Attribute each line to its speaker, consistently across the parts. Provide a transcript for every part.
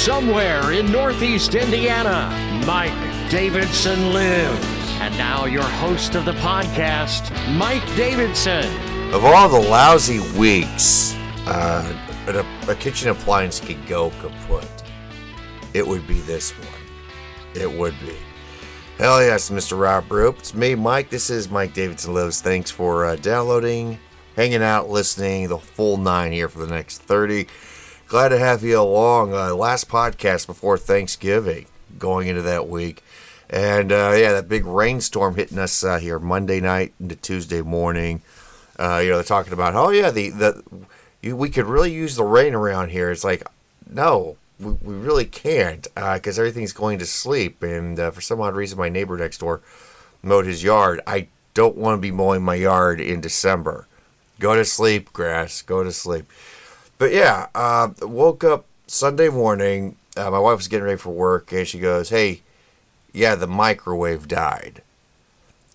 Speaker 1: Somewhere in Northeast Indiana, Mike Davidson lives. And now, your host of the podcast, Mike Davidson.
Speaker 2: Of all the lousy weeks uh, a, a kitchen appliance could go kaput, it would be this one. It would be. Hell yes, Mr. Rob Roop. It's me, Mike. This is Mike Davidson Lives. Thanks for uh, downloading, hanging out, listening, the full nine here for the next 30. Glad to have you along. Uh, last podcast before Thanksgiving, going into that week. And uh, yeah, that big rainstorm hitting us uh, here Monday night into Tuesday morning. Uh, you know, they're talking about, oh yeah, the the you, we could really use the rain around here. It's like, no, we, we really can't because uh, everything's going to sleep. And uh, for some odd reason, my neighbor next door mowed his yard. I don't want to be mowing my yard in December. Go to sleep, grass. Go to sleep. But yeah, uh, woke up Sunday morning. Uh, my wife was getting ready for work, and she goes, "Hey, yeah, the microwave died."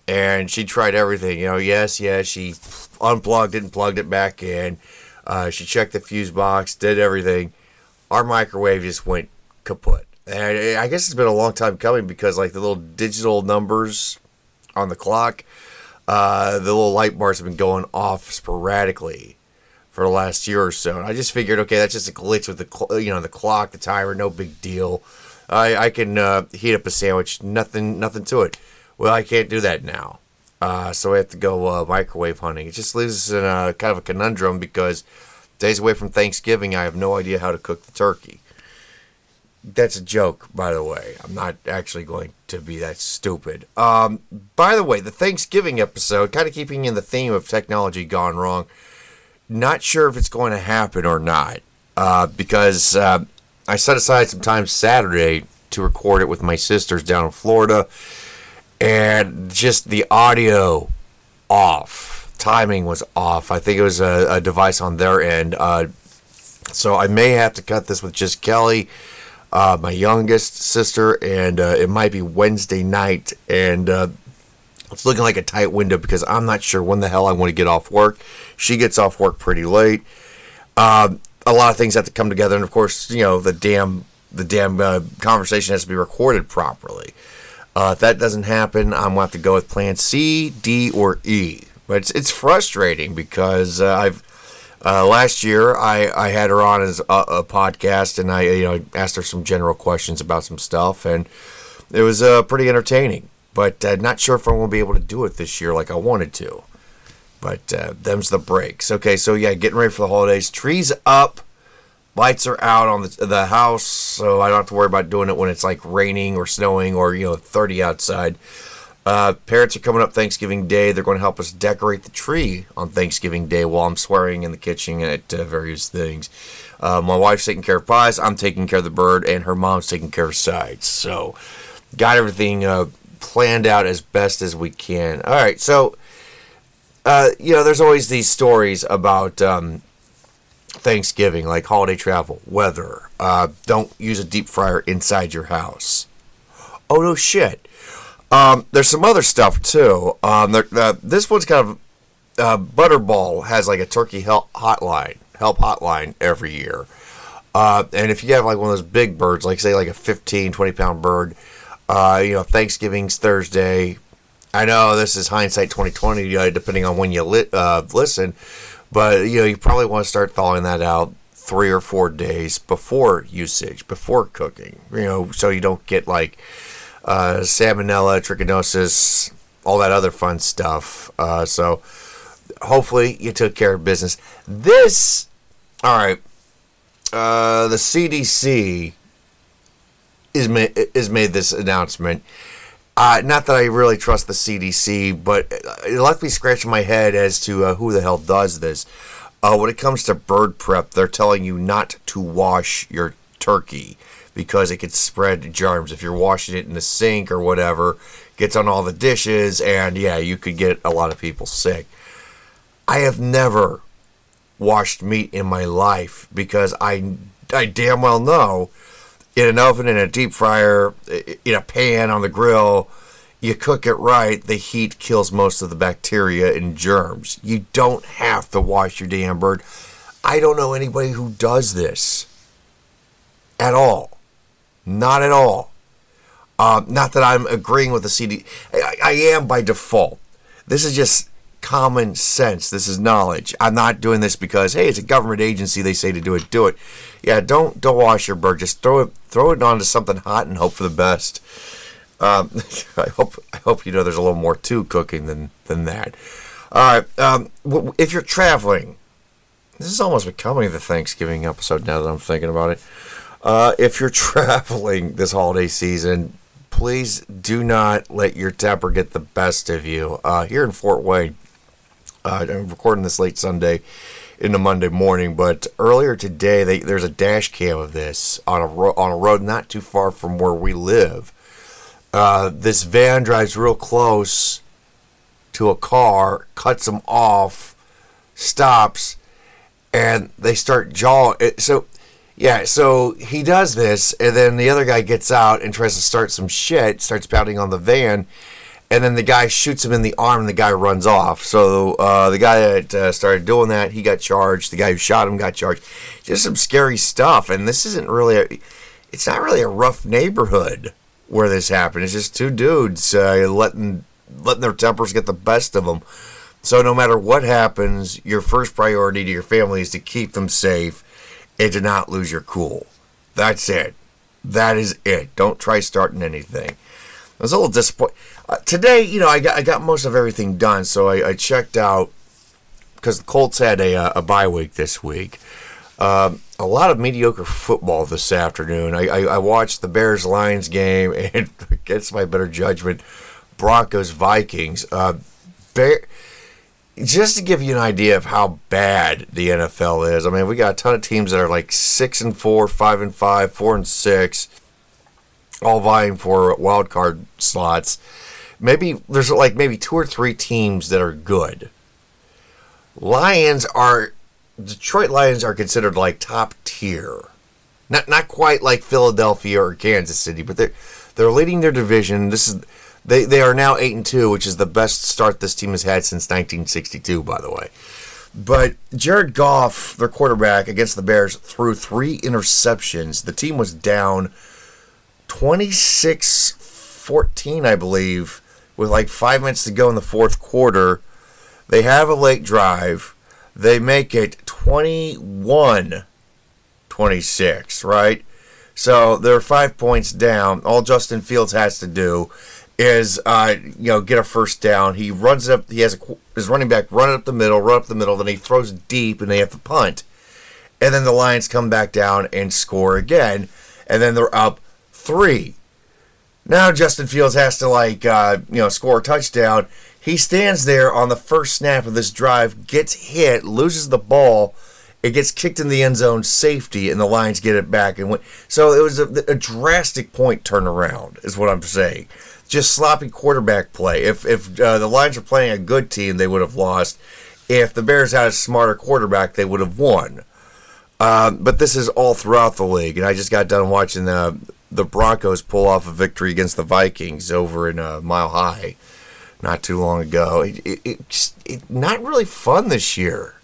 Speaker 2: And she tried everything, you know. Yes, yes, she unplugged it and plugged it back in. Uh, she checked the fuse box, did everything. Our microwave just went kaput. And I guess it's been a long time coming because, like, the little digital numbers on the clock, uh, the little light bars have been going off sporadically for the last year or so. And I just figured, okay, that's just a glitch with the you know the clock, the timer, no big deal. I I can uh, heat up a sandwich, nothing nothing to it. Well, I can't do that now, uh, so I have to go uh, microwave hunting. It just leaves us in a kind of a conundrum because days away from Thanksgiving, I have no idea how to cook the turkey. That's a joke, by the way. I'm not actually going to be that stupid. Um, by the way, the Thanksgiving episode, kind of keeping in the theme of technology gone wrong not sure if it's going to happen or not uh, because uh, I set aside some time Saturday to record it with my sisters down in Florida, and just the audio off, timing was off. I think it was a, a device on their end. Uh, so I may have to cut this with just Kelly, uh, my youngest sister, and uh, it might be Wednesday night. And uh, it's looking like a tight window because I'm not sure when the hell I want to get off work. She gets off work pretty late. Uh, a lot of things have to come together, and of course, you know the damn the damn uh, conversation has to be recorded properly. Uh, if that doesn't happen, I'm gonna have to go with Plan C, D, or E. But it's it's frustrating because uh, I've uh, last year I, I had her on as a, a, podcast, and I you know asked her some general questions about some stuff, and it was uh, pretty entertaining but uh, not sure if I'm going to be able to do it this year like I wanted to. But uh, them's the breaks. Okay, so yeah, getting ready for the holidays. Trees up, lights are out on the, the house, so I don't have to worry about doing it when it's like raining or snowing or you know 30 outside. Uh, parents are coming up Thanksgiving Day. They're going to help us decorate the tree on Thanksgiving Day while I'm swearing in the kitchen at uh, various things. Uh, my wife's taking care of pies. I'm taking care of the bird, and her mom's taking care of sides. So, got everything uh, planned out as best as we can. All right, so uh, you know, there's always these stories about um, Thanksgiving, like holiday travel, weather. Uh, don't use a deep fryer inside your house. Oh no, shit. Um, there's some other stuff too. Um, there, uh, this one's kind of uh, Butterball has like a turkey help hotline, help hotline every year. Uh, and if you have like one of those big birds, like say like a 15, 20 pound bird, uh, you know, Thanksgiving's Thursday. I know this is hindsight 2020, uh, depending on when you li- uh, listen, but you know, you probably want to start thawing that out three or four days before usage, before cooking. You know, so you don't get like uh, salmonella, trichinosis, all that other fun stuff. Uh, so hopefully you took care of business. This, all right. Uh, the CDC is made, is made this announcement. Uh, not that I really trust the CDC, but it left me scratching my head as to uh, who the hell does this. Uh, when it comes to bird prep, they're telling you not to wash your turkey because it could spread germs. If you're washing it in the sink or whatever, gets on all the dishes, and yeah, you could get a lot of people sick. I have never washed meat in my life because I, I damn well know in an oven, in a deep fryer, in a pan, on the grill, you cook it right, the heat kills most of the bacteria and germs. You don't have to wash your damn bird. I don't know anybody who does this. at all. Not at all. Uh, not that I'm agreeing with the CD. I, I am by default. This is just common sense. This is knowledge. I'm not doing this because hey, it's a government agency. They say to do it. Do it. Yeah, don't don't wash your bird. Just throw it throw it onto something hot and hope for the best. Um, I hope I hope you know there's a little more to cooking than than that. All right. Um, if you're traveling, this is almost becoming the Thanksgiving episode now that I'm thinking about it. Uh, if you're traveling this holiday season, please do not let your temper get the best of you. Uh, here in Fort Wayne, uh, I'm recording this late Sunday into Monday morning, but earlier today they, there's a dash cam of this on a ro- on a road not too far from where we live. Uh, this van drives real close to a car, cuts them off, stops, and they start jawing. So yeah, so he does this, and then the other guy gets out and tries to start some shit, starts pounding on the van, and then the guy shoots him in the arm, and the guy runs off. So uh, the guy that uh, started doing that, he got charged. The guy who shot him got charged. Just some scary stuff, and this isn't really, a, it's not really a rough neighborhood where this happened. It's just two dudes uh, letting letting their tempers get the best of them. So no matter what happens, your first priority to your family is to keep them safe and to not lose your cool. That's it. That is it. Don't try starting anything. I was a little disappointed. Uh, today, you know, I got, I got most of everything done, so I, I checked out because the Colts had a, uh, a bye week this week. Um, a lot of mediocre football this afternoon. I, I, I watched the Bears Lions game, and against my better judgment, Broncos Vikings. Uh, Bear, just to give you an idea of how bad the NFL is, I mean, we got a ton of teams that are like six and four, five and five, four and six, all vying for wild card slots. Maybe there's like maybe two or three teams that are good. Lions are Detroit Lions are considered like top tier. Not not quite like Philadelphia or Kansas City, but they're they're leading their division. This is they, they are now eight and two, which is the best start this team has had since 1962, by the way. But Jared Goff, their quarterback against the Bears, threw three interceptions. The team was down 26 14, I believe, with like five minutes to go in the fourth quarter. They have a late drive. They make it 21 26, right? So they're five points down. All Justin Fields has to do is uh, you know get a first down. He runs up. He has a, his running back run up the middle, run up the middle. Then he throws deep, and they have to punt. And then the Lions come back down and score again, and then they're up three. Now Justin Fields has to like uh, you know score a touchdown. He stands there on the first snap of this drive, gets hit, loses the ball. It gets kicked in the end zone, safety, and the Lions get it back and win. So it was a, a drastic point turnaround, is what I'm saying just sloppy quarterback play. If if uh, the Lions were playing a good team, they would have lost. If the Bears had a smarter quarterback, they would have won. Um, but this is all throughout the league, and I just got done watching the the Broncos pull off a victory against the Vikings over in uh, Mile High not too long ago. It, it, it, just, it, not really fun this year.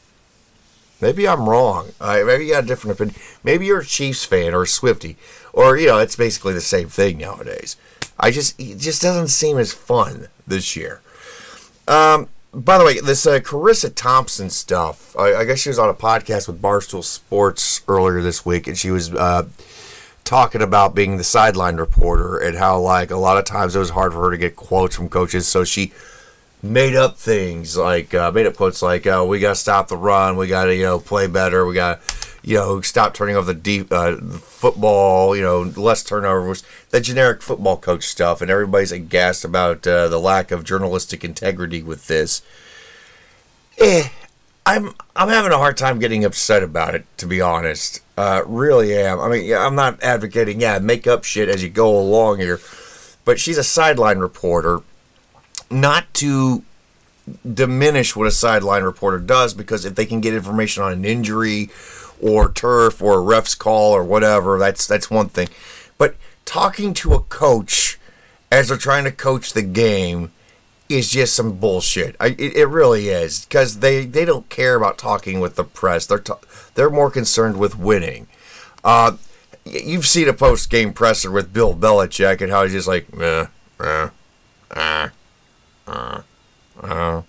Speaker 2: Maybe I'm wrong. Maybe you got a different opinion. Maybe you're a Chiefs fan or a Swifty, or you know, it's basically the same thing nowadays. I just it just doesn't seem as fun this year. Um, by the way, this uh, Charissa Thompson stuff. I, I, guess she was on a podcast with Barstool Sports earlier this week, and she was uh, talking about being the sideline reporter and how like a lot of times it was hard for her to get quotes from coaches, so she made up things like uh, made up quotes like uh, "We got to stop the run, we got to you know play better, we got." you know, stop turning over the deep uh, football, you know, less turnovers, the generic football coach stuff, and everybody's aghast about uh, the lack of journalistic integrity with this. Eh, I'm I'm having a hard time getting upset about it, to be honest. Uh, really am. I mean, yeah, I'm not advocating, yeah, make up shit as you go along here, but she's a sideline reporter, not to diminish what a sideline reporter does, because if they can get information on an injury or turf or a ref's call or whatever. That's that's one thing. But talking to a coach as they're trying to coach the game is just some bullshit. I, it, it really is because they, they don't care about talking with the press. They're they're more concerned with winning. Uh, you've seen a post game presser with Bill Belichick and how he's just like, eh, eh, eh, uh, uh.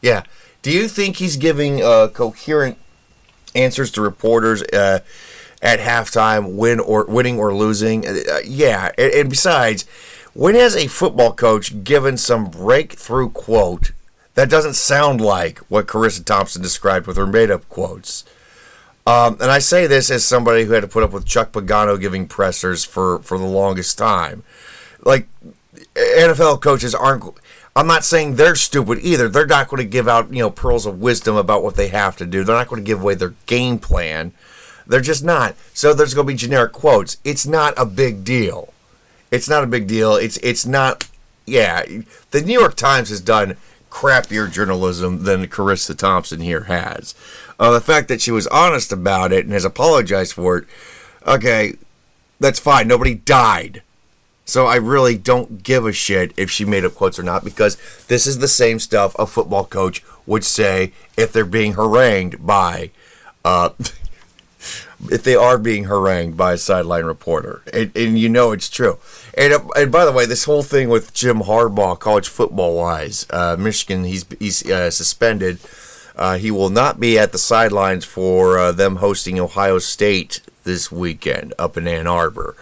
Speaker 2: yeah. Do you think he's giving uh, coherent answers to reporters uh, at halftime, win or winning or losing? Uh, yeah, and, and besides, when has a football coach given some breakthrough quote that doesn't sound like what Charissa Thompson described with her made-up quotes? Um, and I say this as somebody who had to put up with Chuck Pagano giving pressers for, for the longest time. Like, NFL coaches aren't. I'm not saying they're stupid either. They're not going to give out, you know, pearls of wisdom about what they have to do. They're not going to give away their game plan. They're just not. So there's going to be generic quotes. It's not a big deal. It's not a big deal. It's it's not. Yeah, the New York Times has done crappier journalism than Charissa Thompson here has. Uh, the fact that she was honest about it and has apologized for it, okay, that's fine. Nobody died. So I really don't give a shit if she made up quotes or not because this is the same stuff a football coach would say if they're being harangued by, uh, if they are being harangued by a sideline reporter, and, and you know it's true. And, uh, and by the way, this whole thing with Jim Harbaugh, college football wise, uh, Michigan, he's he's uh, suspended. Uh, he will not be at the sidelines for uh, them hosting Ohio State this weekend up in Ann Arbor.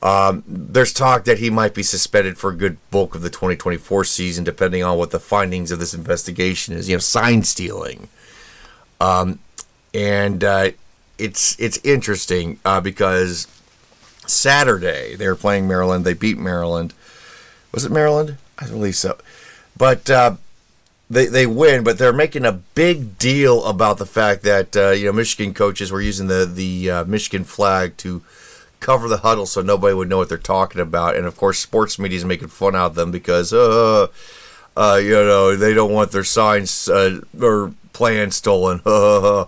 Speaker 2: Um, there's talk that he might be suspended for a good bulk of the 2024 season, depending on what the findings of this investigation is. You know, sign stealing, um, and it's it's interesting uh, because Saturday they were playing Maryland. They beat Maryland. Was it Maryland? I believe so. But uh, they they win, but they're making a big deal about the fact that uh, you know Michigan coaches were using the the uh, Michigan flag to cover the huddle so nobody would know what they're talking about. And of course, sports media is making fun out of them because, uh, uh, you know, they don't want their signs uh, or plans stolen.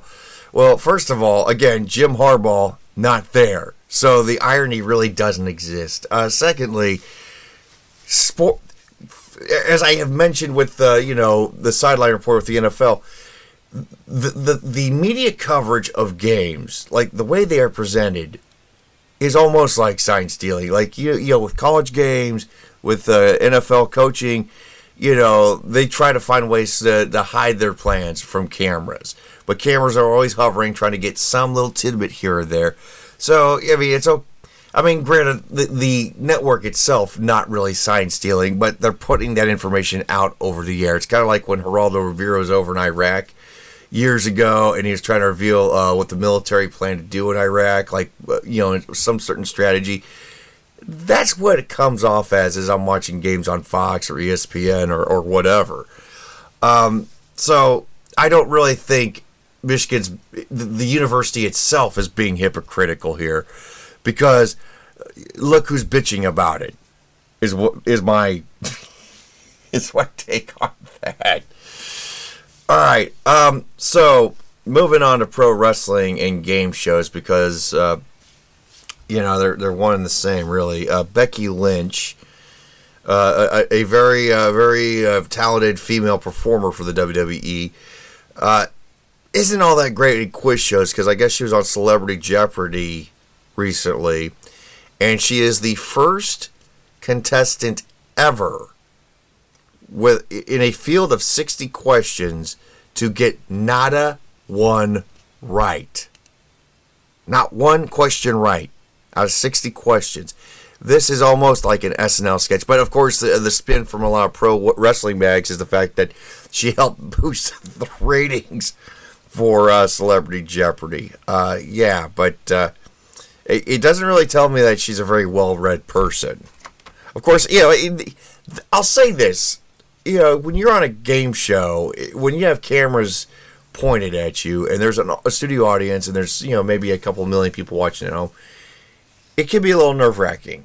Speaker 2: well, first of all, again, Jim Harbaugh not there, so the irony really doesn't exist. Uh, secondly, sport. As I have mentioned with the, you know, the sideline report with the NFL, the, the the media coverage of games, like the way they are presented, is almost like sign stealing. Like you, you know, with college games, with uh, NFL coaching, you know, they try to find ways to, to hide their plans from cameras. But cameras are always hovering, trying to get some little tidbit here or there. So I mean, it's okay. I mean, granted, the, the network itself not really sign stealing, but they're putting that information out over the air. It's kind of like when Geraldo Rivera was over in Iraq years ago, and he was trying to reveal uh, what the military planned to do in Iraq, like uh, you know, some certain strategy. That's what it comes off as as I'm watching games on Fox or ESPN or, or whatever. Um, so I don't really think Michigan's the, university itself is being hypocritical here, because look who's bitching about it. Is what is my is my take on that. All right. Um, so moving on to pro wrestling and game shows because uh, you know they're they're one and the same really. Uh, Becky Lynch, uh, a, a, very uh, very uh, talented female performer for the WWE, uh, isn't all that great in quiz shows because I guess she was on Celebrity Jeopardy recently, and she is the first contestant ever with in a field of 60 questions to get nada one right. Not one question right out of 60 questions. This is almost like an SNL sketch, but of course, the, the spin from a lot of pro wrestling bags is the fact that she helped boost the ratings for uh, Celebrity Jeopardy. Uh, yeah, but uh, it, it, doesn't really tell me that she's a very well read person. Of course, you know, I'll say this you know, when you're on a game show, when you have cameras pointed at you and there's an, a studio audience and there's, you know, maybe a couple million people watching at home, it can be a little nerve wracking.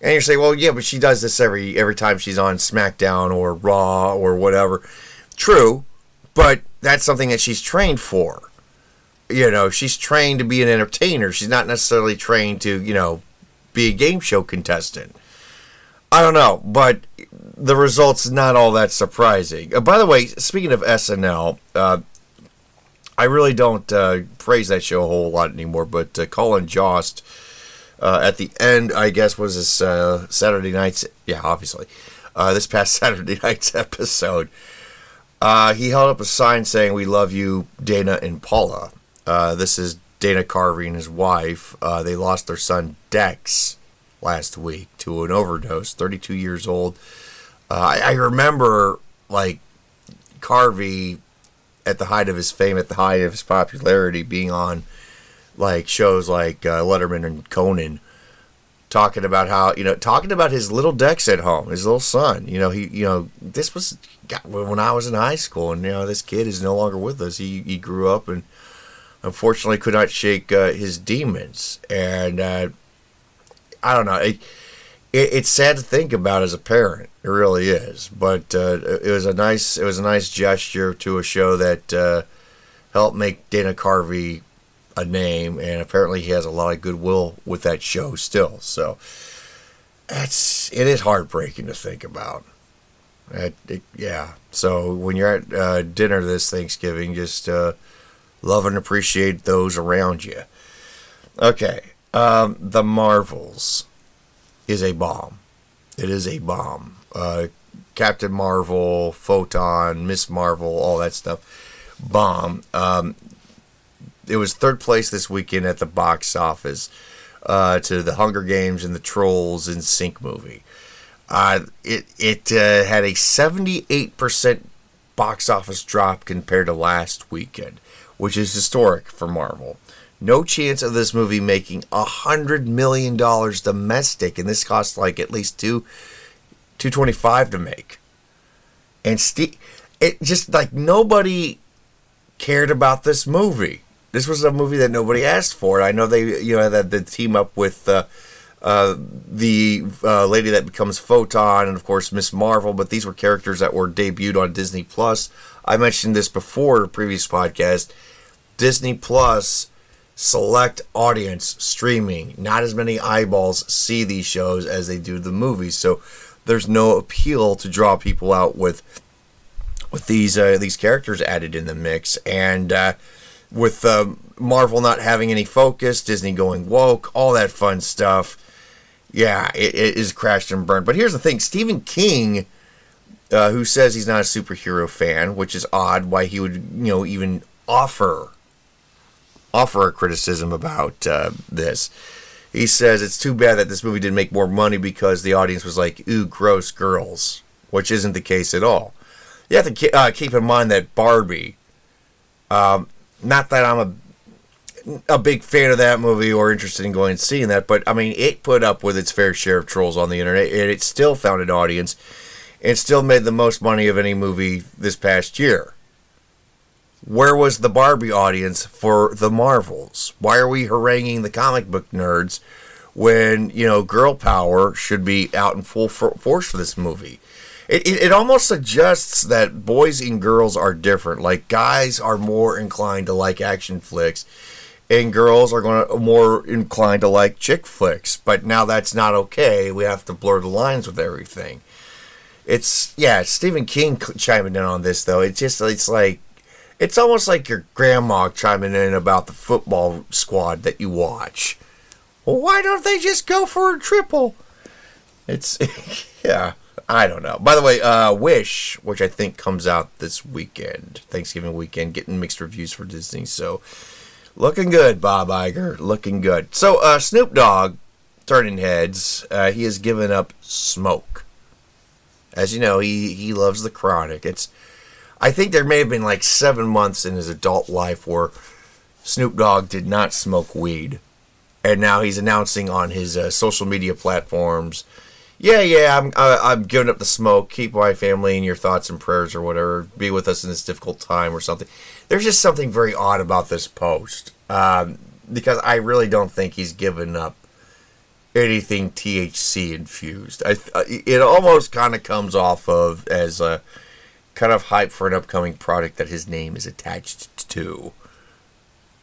Speaker 2: And you say, well, yeah, but she does this every every time she's on SmackDown or Raw or whatever. True, but that's something that she's trained for. You know, she's trained to be an entertainer. She's not necessarily trained to, you know, be a game show contestant. I don't know, but the result's not all that surprising. Uh, by the way, speaking of SNL, uh, I really don't uh, praise that show a whole lot anymore. But uh, Colin Jost uh, at the end, I guess, was this uh, Saturday night's yeah, obviously this past Saturday night's episode. Uh, he held up a sign saying, "We love you, Dana and Paula." this is Dana Carvey and his wife. they lost their son Dex last week to an overdose. 32 years old. I, I remember like Carvey at the height of his fame, at the height of his popularity, being on like shows like uh, Letterman and Conan, talking about how you know talking about his little Dex at home, his little son. You know he you know this was when I was in high school, and you know this kid is no longer with us. He he grew up and unfortunately could not shake uh, his demons, and uh, I don't know. It, it, it's sad to think about as a parent. It really is. But uh, it was a nice it was a nice gesture to a show that uh, helped make Dana Carvey a name, and apparently he has a lot of goodwill with that show still. So that's it is heartbreaking to think about. It, yeah. So when you're at uh, dinner this Thanksgiving, just uh, love and appreciate those around you. Okay. Um, the Marvels is a bomb. It is a bomb. Uh, Captain Marvel, Photon, Miss Marvel, all that stuff. Bomb. Um, it was third place this weekend at the box office uh, to the Hunger Games and the Trolls NSYNC movie. Uh, it it uh, had a 78% box office drop compared to last weekend, which is historic for Marvel. No chance of this movie making a hundred million dollars domestic, and this cost like at least two, two twenty five to make. And Steve, it just like nobody cared about this movie. This was a movie that nobody asked for. I know they, you know, that the team up with uh, uh, the uh, lady that becomes Photon, and of course Miss Marvel. But these were characters that were debuted on Disney Plus. I mentioned this before the previous podcast. Disney Plus select audience streaming. Not as many eyeballs see these shows as they do the movies. So there's no appeal to draw people out with with these uh, these characters added in the mix. And uh, with uh, Marvel not having any focus, Disney going woke, all that fun stuff. Yeah, it, it is crashed and burned. But here's the thing: Stephen King. Uh, who says he's not a superhero fan, which is odd. Why he would, you know, even offer offer a criticism about uh, this. He says it's too bad that this movie didn't make more money because the audience was like, ooh, gross girls, which isn't the case at all. You have to uh, keep in mind that Barbie, um, not that I'm a a big fan of that movie or interested in going and seeing that, but I mean, it put up with its fair share of trolls on the internet, and it still found an audience, and still made the most money of any movie this past year where was the Barbie audience for the Marvels? Why are we haranguing the comic book nerds when, you know, girl power should be out in full force for this movie? It, it, it almost suggests that boys and girls are different. Like, guys are more inclined to like action flicks, and girls are going to more inclined to like chick flicks. But now that's not okay. We have to blur the lines with everything. It's yeah, Stephen King chiming in on this though. It's just it's like it's almost like your grandma chiming in about the football squad that you watch. Well, why don't they just go for a triple? It's, yeah, I don't know. By the way, uh, Wish, which I think comes out this weekend, Thanksgiving weekend, getting mixed reviews for Disney. So, looking good, Bob Iger. Looking good. So, uh, Snoop Dogg, turning heads, uh, he has given up smoke. As you know, he, he loves the chronic. It's I think there may have been like seven months in his adult life where Snoop Dogg did not smoke weed. And now he's announcing on his uh, social media platforms, yeah, yeah, I'm uh, I'm giving up the smoke. Keep my family in your thoughts and prayers or whatever. Be with us in this difficult time or something. There's just something very odd about this post um, because I really don't think he's given up anything THC infused. I, it almost kind of comes off of as a kind of hype for an upcoming product that his name is attached to.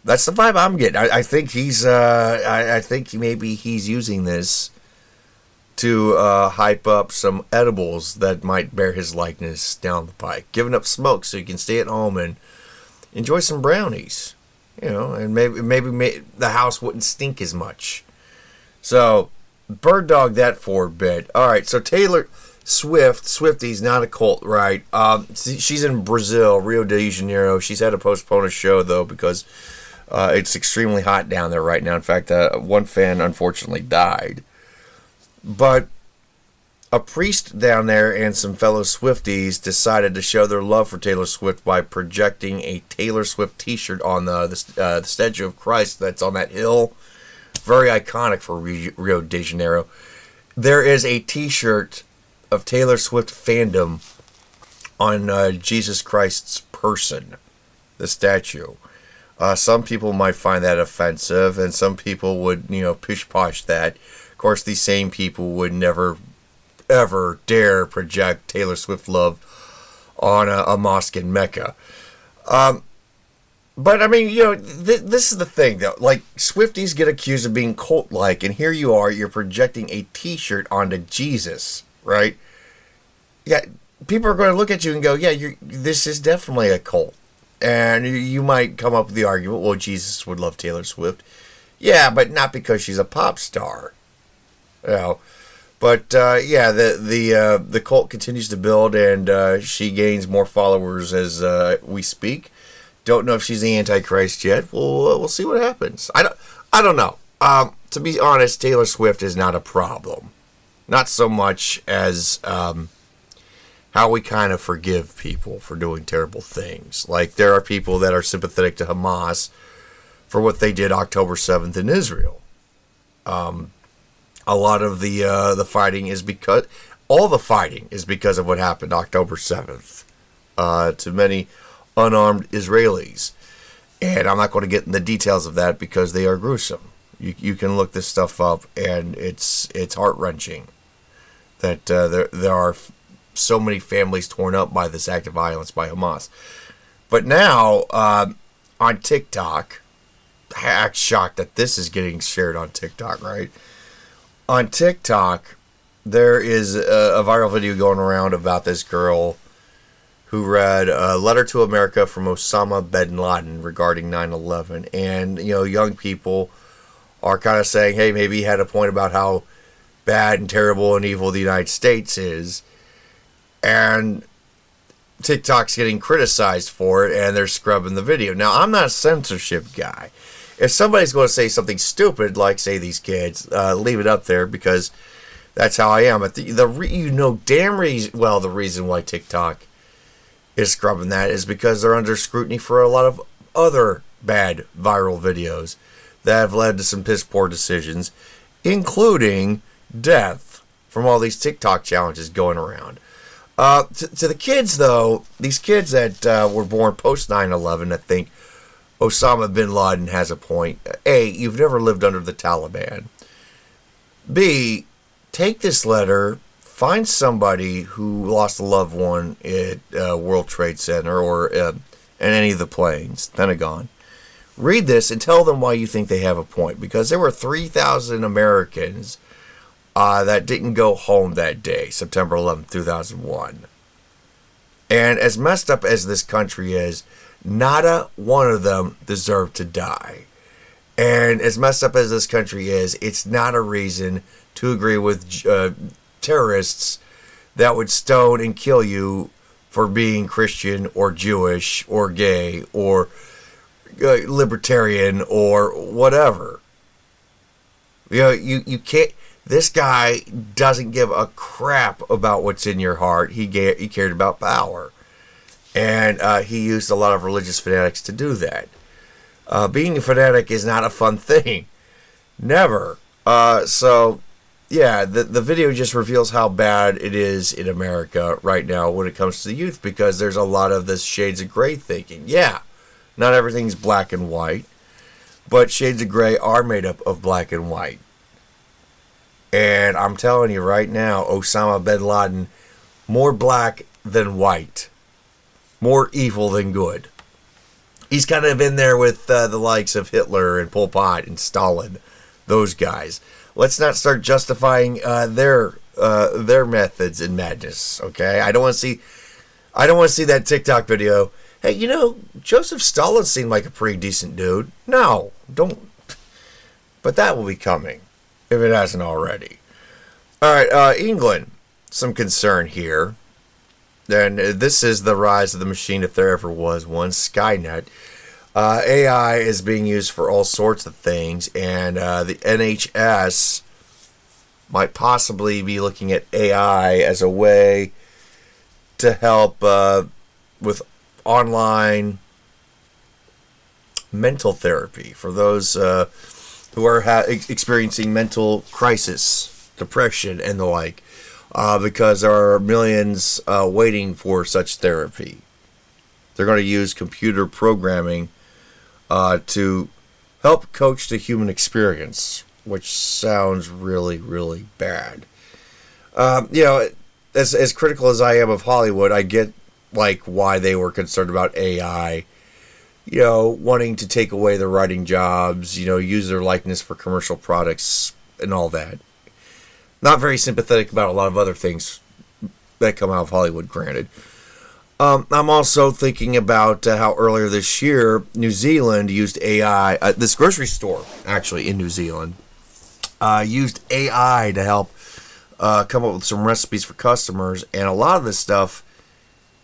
Speaker 2: That's the vibe I'm getting. I, I think he's. Uh, I, I, think maybe he's using this to uh, hype up some edibles that might bear his likeness down the pike. Giving up smoke so he can stay at home and enjoy some brownies, you know, and maybe maybe may, the house wouldn't stink as much. So, bird dog that for a bit. All right, so Taylor Swift, Swifty's not a cult, right? Um, she's in Brazil, Rio de Janeiro. She's had to postpone a show though because uh, it's extremely hot down there right now. In fact, uh, one fan unfortunately died. But a priest down there and some fellow Swifties decided to show their love for Taylor Swift by projecting a Taylor Swift T-shirt on the the, uh, the statue of Christ that's on that hill. Very iconic for Rio de Janeiro. There is a T-shirt of Taylor Swift fandom on uh, Jesus Christ's person, the statue. Uh, some people might find that offensive, and some people would, you know, pish posh that. Course, these same people would never ever dare project Taylor Swift love on a, a mosque in Mecca. Um, but I mean, you know, th- this is the thing though. Like Swifties get accused of being cult-like, and here you are, you're projecting a T-shirt onto Jesus, right? Yeah, people are going to look at you and go, "Yeah, this is definitely a cult." And you might come up with the argument, "Well, Jesus would love Taylor Swift." Yeah, but not because she's a pop star. Know, but uh, yeah, the the uh, the cult continues to build, and uh, she gains more followers as uh, we speak. Don't know if she's the Antichrist yet. We'll uh, we'll see what happens. I don't I don't know. Um, to be honest, Taylor Swift is not a problem. Not so much as um, how we kind of forgive people for doing terrible things. Like there are people that are sympathetic to Hamas for what they did October seventh in Israel. Um, a lot of the uh, the fighting is because all the fighting is because of what happened October seventh uh, to many unarmed Israelis, and I'm not going to get in the details of that because they are gruesome. You you can look this stuff up, and it's it's heart wrenching that uh, there there are so many families torn up by this act of violence by Hamas. But now um, on TikTok, I'm shocked that this is getting shared on TikTok, right? On TikTok, there is a, a, viral video going around about this girl who read a letter to America from Osama bin Laden regarding 9 11. And, you know, young people are kind of saying, hey, maybe he had a point about how bad and terrible and evil the United States is. And TikTok's getting criticized for it and they're scrubbing the video. Now, I'm not a censorship guy if somebody's going to say something stupid, like say these kids, uh, leave it up there because that's how I am. But the, the re, you know damn well, the reason why TikTok is scrubbing that is because they're under scrutiny for a lot of other bad viral videos that have led to some piss poor decisions, including death from all these TikTok challenges going around. Uh, to, to, the kids, though, these kids that uh, were born post 9 11, I think, Osama bin Laden has a point. A, you've never lived under the Taliban. B, take this letter, find somebody who lost a loved one at uh, World Trade Center or uh, in any of the planes, Pentagon. Read this and tell them why you think they have a point. Because there were 3,000 Americans uh, that didn't go home that day, September 11, 2001. And as messed up as this country is, not a one of them deserve to die. And as messed up as this country is, it's not a reason to agree with uh, terrorists that would stone and kill you for being Christian or Jewish or gay or uh, libertarian or whatever. You know, you, you can't. This guy doesn't give a crap about what's in your heart. He, ga- he cared about power. And uh, he used a lot of religious fanatics to do that. Uh, being a fanatic is not a fun thing. Never. Uh, so, yeah, the, the video just reveals how bad it is in America right now when it comes to the youth because there's a lot of this shades of gray thinking. Yeah, not everything's black and white, but shades of gray are made up of black and white. And I'm telling you right now, Osama bin Laden, more black than white more evil than good. He's kind of in there with uh, the likes of Hitler and Pol Pot and Stalin, those guys. Let's not start justifying uh, their uh, their methods and madness. Okay, I don't want to see I don't want to see that TikTok video Hey, you know, Joseph Stalin seemed like a pretty decent dude. No, don't. But that will be coming, if it hasn't already. All right, uh, England. Some concern here. And this is the rise of the machine, if there ever was one, Skynet. Uh, AI is being used for all sorts of things, and uh, the NHS might possibly be looking at AI as a way to help uh, with online mental therapy for those uh, who are ha- experiencing mental crisis, depression, and the like, uh, because there are millions uh, waiting for such therapy. They're going to use computer programming uh, to help coach the human experience, which sounds really, really bad. Um, you know, as as critical as I am of Hollywood, I get like why they were concerned about AI. You know, wanting to take away the writing jobs, you know, use their likeness for commercial products and all that. Not very sympathetic about a lot of other things that come out of Hollywood, granted. Um, I'm also thinking about uh, how earlier this year, New Zealand used AI, uh, this grocery store actually in New Zealand, uh, used AI to help uh, come up with some recipes for customers, and a lot of this stuff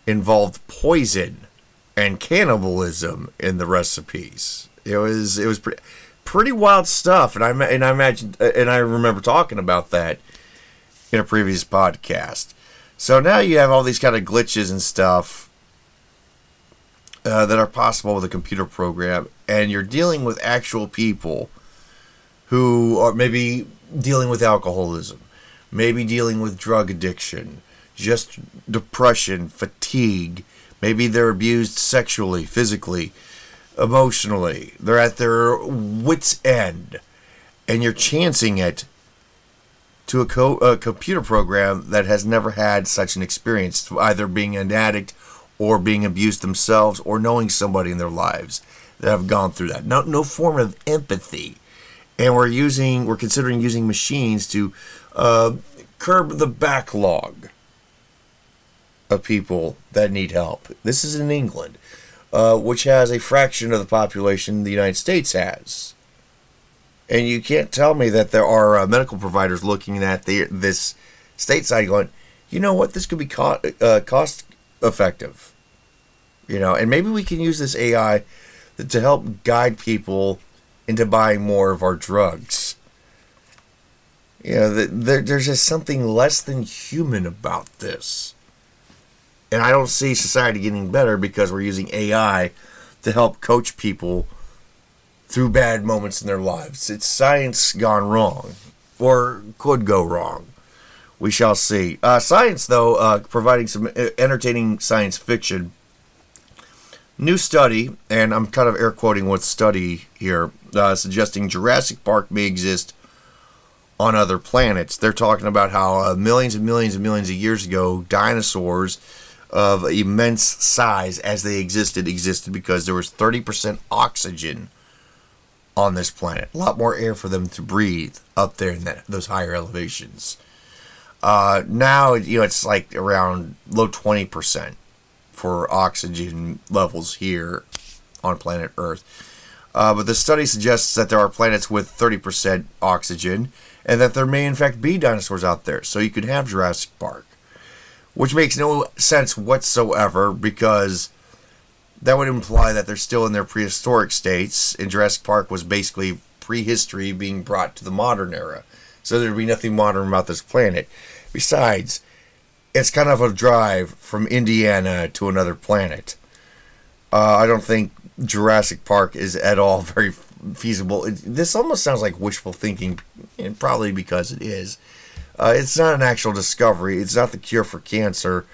Speaker 2: involved poison and cannibalism in the recipes. It was it was pretty pretty wild stuff, and I and I imagine and I remember talking about that in a previous podcast. So now you have all these kind of glitches and stuff uh, that are possible with a computer program, and you're dealing with actual people who are maybe dealing with alcoholism, maybe dealing with drug addiction, just depression, fatigue. Maybe they're abused sexually, physically, emotionally. They're at their wits' end, and you're chancing it to a, co- a computer program that has never had such an experience, either being an addict or being abused themselves or knowing somebody in their lives that have gone through that. No, no form of empathy. And we're using, we're considering using machines to uh, curb the backlog of people that need help. This is in England, uh, which has a fraction of the population the United States has. And you can't tell me that there are uh, medical providers looking at the, this stateside going, you know what, this could be co- uh, cost effective. You know, and maybe we can use this AI to help guide people into buying more of our drugs. You know, there, there's just something less than human about this. And I don't see society getting better because we're using AI to help coach people through bad moments in their lives. It's science gone wrong, or could go wrong. We shall see. Uh, science, though, uh, providing some entertaining science fiction. New study, and I'm kind of air quoting what study here, uh, suggesting Jurassic Park may exist on other planets. They're talking about how uh, millions and millions and millions of years ago, dinosaurs of immense size as they existed existed because there was 30% oxygen on this planet. A lot more air for them to breathe up there in that, those higher elevations. Uh, now, you know, it's like around low 20% for oxygen levels here on planet Earth. Uh, but the study suggests that there are planets with 30% oxygen and that there may, in fact, be dinosaurs out there. So you could have Jurassic Park, which makes no sense whatsoever because that would imply that they're still in their prehistoric states, and Jurassic Park was basically prehistory being brought to the modern era. So there'd be nothing modern about this planet. Besides, it's kind of a drive from Indiana to another planet. Uh, I don't think Jurassic Park is at all very feasible. It, this almost sounds like wishful thinking, and probably because it is. Uh, it's not an actual discovery. It's not the cure for cancer.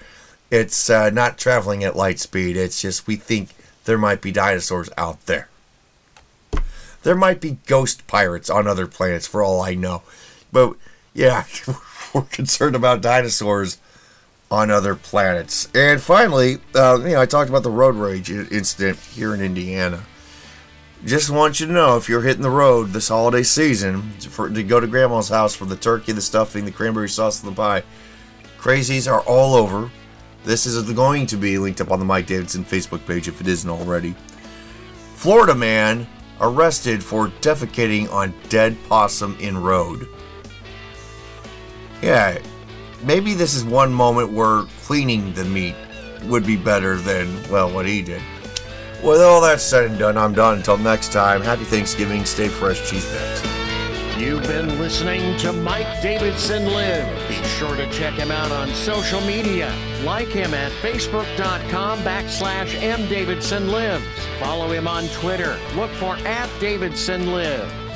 Speaker 2: It's uh, not traveling at light speed. It's just we think there might be dinosaurs out there. There might be ghost pirates on other planets, for all I know. But yeah, we're concerned about dinosaurs on other planets. And finally, uh, you know, I talked about the road rage incident here in Indiana. Just want you to know if you're hitting the road this holiday season for, to go to grandma's house for the turkey, the stuffing, the cranberry sauce, and the pie, crazies are all over This is going to be linked up on the Mike Davidson Facebook page if it isn't already. Florida man arrested for defecating on dead possum in road. Yeah, maybe this is one moment where cleaning the meat would be better than, well, what he did. With all that said and done, I'm done. Until next time, happy Thanksgiving, stay fresh, cheese bags.
Speaker 1: You've been listening to Mike Davidson Live. Be sure to check him out on social media. Like him at facebook.com backslash mdavidsonlives. Follow him on Twitter. Look for at Davidson Live.